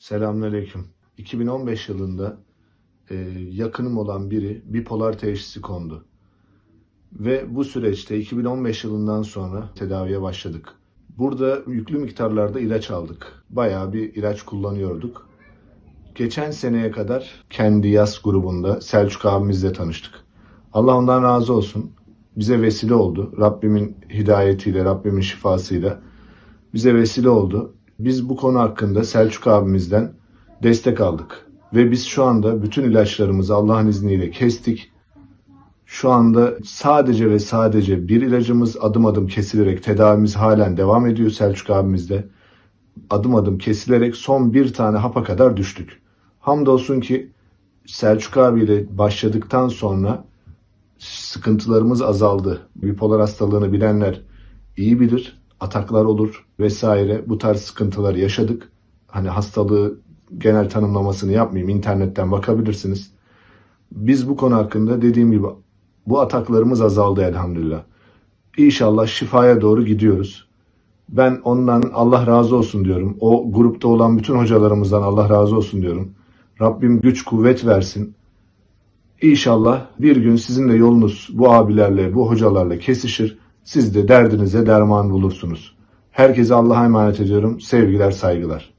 Selamünaleyküm. 2015 yılında e, yakınım olan biri bipolar teşhisi kondu. Ve bu süreçte 2015 yılından sonra tedaviye başladık. Burada yüklü miktarlarda ilaç aldık. Bayağı bir ilaç kullanıyorduk. Geçen seneye kadar kendi yaz grubunda Selçuk abimizle tanıştık. Allah ondan razı olsun. Bize vesile oldu. Rabbimin hidayetiyle, Rabbimin şifasıyla bize vesile oldu. Biz bu konu hakkında Selçuk abimizden destek aldık. Ve biz şu anda bütün ilaçlarımızı Allah'ın izniyle kestik. Şu anda sadece ve sadece bir ilacımız adım adım kesilerek tedavimiz halen devam ediyor Selçuk abimizde. Adım adım kesilerek son bir tane hapa kadar düştük. Hamdolsun ki Selçuk abiyle başladıktan sonra sıkıntılarımız azaldı. Bipolar hastalığını bilenler iyi bilir. Ataklar olur vesaire. Bu tarz sıkıntılar yaşadık. Hani hastalığı genel tanımlamasını yapmayayım. internetten bakabilirsiniz. Biz bu konu hakkında dediğim gibi bu ataklarımız azaldı elhamdülillah. İnşallah şifaya doğru gidiyoruz. Ben ondan Allah razı olsun diyorum. O grupta olan bütün hocalarımızdan Allah razı olsun diyorum. Rabbim güç kuvvet versin. İnşallah bir gün sizin de yolunuz bu abilerle, bu hocalarla kesişir. Siz de derdinize derman bulursunuz. Herkese Allah'a emanet ediyorum. Sevgiler, saygılar.